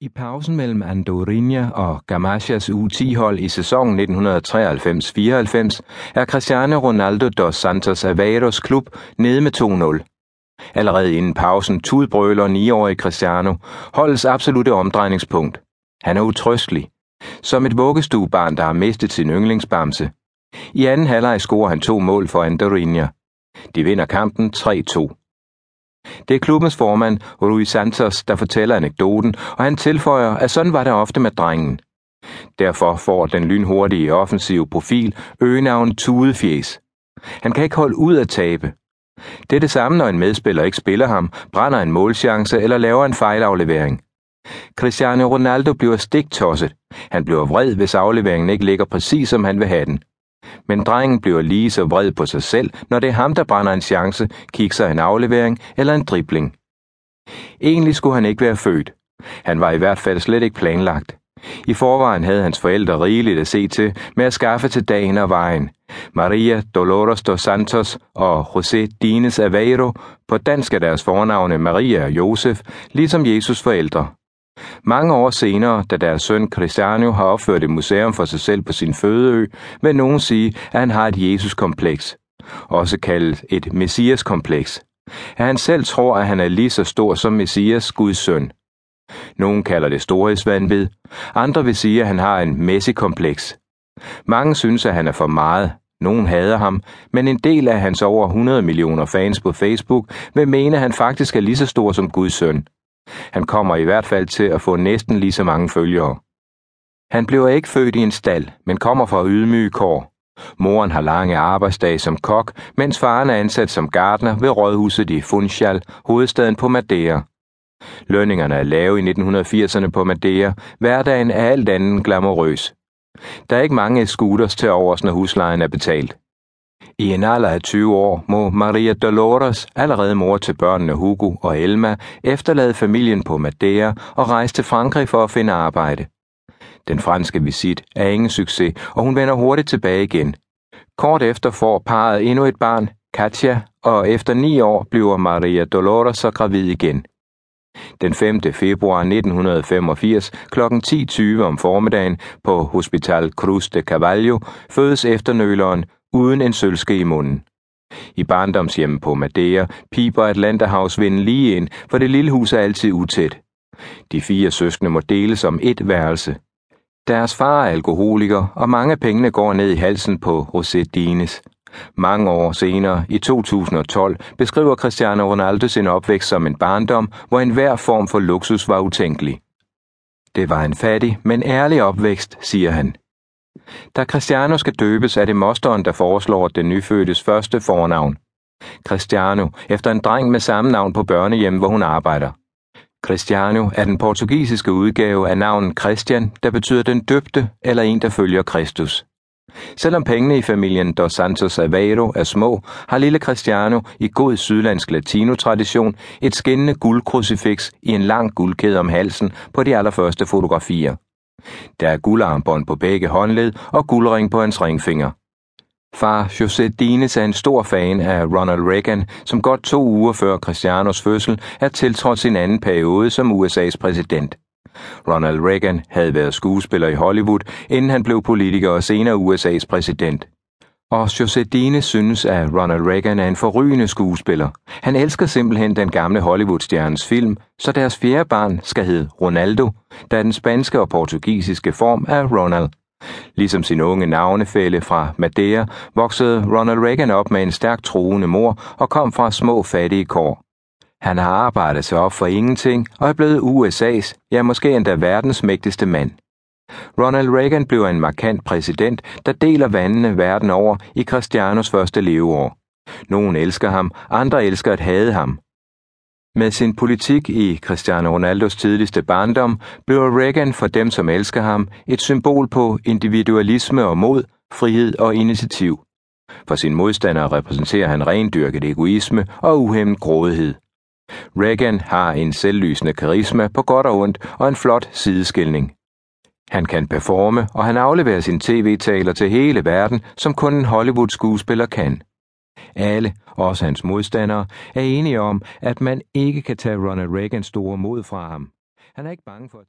I pausen mellem Andorinha og Gamachas U10-hold i sæsonen 1993-94 er Cristiano Ronaldo dos Santos Aveiros klub nede med 2-0. Allerede inden pausen tudbrøler 9-årige Cristiano holdets absolute omdrejningspunkt. Han er utrøstelig. Som et vuggestuebarn, der har mistet sin yndlingsbamse. I anden halvleg scorer han to mål for Andorinha. De vinder kampen 3-2. Det er klubbens formand, Rui Santos, der fortæller anekdoten, og han tilføjer, at sådan var det ofte med drengen. Derfor får den lynhurtige offensive profil øgenavn Tudefjes. Han kan ikke holde ud at tabe. Det er det samme, når en medspiller ikke spiller ham, brænder en målchance eller laver en fejlaflevering. Cristiano Ronaldo bliver stiktosset. Han bliver vred, hvis afleveringen ikke ligger præcis, som han vil have den. Men drengen bliver lige så vred på sig selv, når det er ham, der brænder en chance, kikser en aflevering eller en dribling. Egentlig skulle han ikke være født. Han var i hvert fald slet ikke planlagt. I forvejen havde hans forældre rigeligt at se til med at skaffe til dagen og vejen. Maria Dolores dos Santos og José Dines Aveiro, på dansk er deres fornavne Maria og Josef, ligesom Jesus forældre. Mange år senere, da deres søn Cristiano har opført et museum for sig selv på sin fødeø, vil nogen sige, at han har et Jesus-kompleks, også kaldet et Messias-kompleks. At han selv tror, at han er lige så stor som Messias, Guds søn. Nogen kalder det storhedsvandvid, andre vil sige, at han har en Messikompleks. Mange synes, at han er for meget, nogen hader ham, men en del af hans over 100 millioner fans på Facebook vil mene, at han faktisk er lige så stor som Guds søn. Han kommer i hvert fald til at få næsten lige så mange følgere. Han bliver ikke født i en stald, men kommer fra ydmyge kår. Moren har lange arbejdsdage som kok, mens faren er ansat som gartner ved rådhuset i Funchal, hovedstaden på Madeira. Lønningerne er lave i 1980'erne på Madeira. Hverdagen er alt andet glamourøs. Der er ikke mange scooters til overs, når huslejen er betalt. I en alder af 20 år må Maria Dolores, allerede mor til børnene Hugo og Elma, efterlade familien på Madeira og rejse til Frankrig for at finde arbejde. Den franske visit er ingen succes, og hun vender hurtigt tilbage igen. Kort efter får parret endnu et barn, Katja, og efter ni år bliver Maria Dolores så gravid igen. Den 5. februar 1985 kl. 10.20 om formiddagen på Hospital Cruz de Cavallo fødes efternøleren uden en sølvske i munden. I barndomshjemmet på Madeira piber Atlanterhavsvinden lige ind, for det lille hus er altid utæt. De fire søskende må deles om et værelse. Deres far er alkoholiker, og mange af pengene går ned i halsen på José Dines. Mange år senere, i 2012, beskriver Cristiano Ronaldo sin opvækst som en barndom, hvor enhver form for luksus var utænkelig. Det var en fattig, men ærlig opvækst, siger han. Da Cristiano skal døbes, er det mosteren, der foreslår den nyfødtes første fornavn. Cristiano, efter en dreng med samme navn på børnehjem, hvor hun arbejder. Cristiano er den portugisiske udgave af navnet Christian, der betyder den døbte eller en, der følger Kristus. Selvom pengene i familien Dos Santos Aveiro er små, har lille Cristiano i god sydlandsk latino-tradition et skinnende guldkrucifix i en lang guldkæde om halsen på de allerførste fotografier. Der er guldarmbånd på begge håndled og guldring på hans ringfinger. Far José Dines er en stor fan af Ronald Reagan, som godt to uger før Christianos fødsel er tiltrådt sin anden periode som USA's præsident. Ronald Reagan havde været skuespiller i Hollywood, inden han blev politiker og senere USA's præsident. Og José synes, at Ronald Reagan er en forrygende skuespiller. Han elsker simpelthen den gamle Hollywood-stjernes film, så deres fjerde barn skal hedde Ronaldo, da den spanske og portugisiske form er Ronald. Ligesom sin unge navnefælle fra Madeira, voksede Ronald Reagan op med en stærk troende mor og kom fra små fattige kår. Han har arbejdet sig op for ingenting og er blevet USA's, ja måske endda verdens mægtigste mand. Ronald Reagan blev en markant præsident, der deler vandene verden over i Christianos første leveår. Nogle elsker ham, andre elsker at hade ham. Med sin politik i Cristiano Ronaldos tidligste barndom blev Reagan for dem, som elsker ham, et symbol på individualisme og mod, frihed og initiativ. For sin modstandere repræsenterer han rendyrket egoisme og uhemmet grådighed. Reagan har en selvlysende karisma på godt og ondt og en flot sideskilning. Han kan performe, og han afleverer sin tv-taler til hele verden, som kun en Hollywood-skuespiller kan. Alle, også hans modstandere, er enige om, at man ikke kan tage Ronald Reagans store mod fra ham. Han er ikke bange for at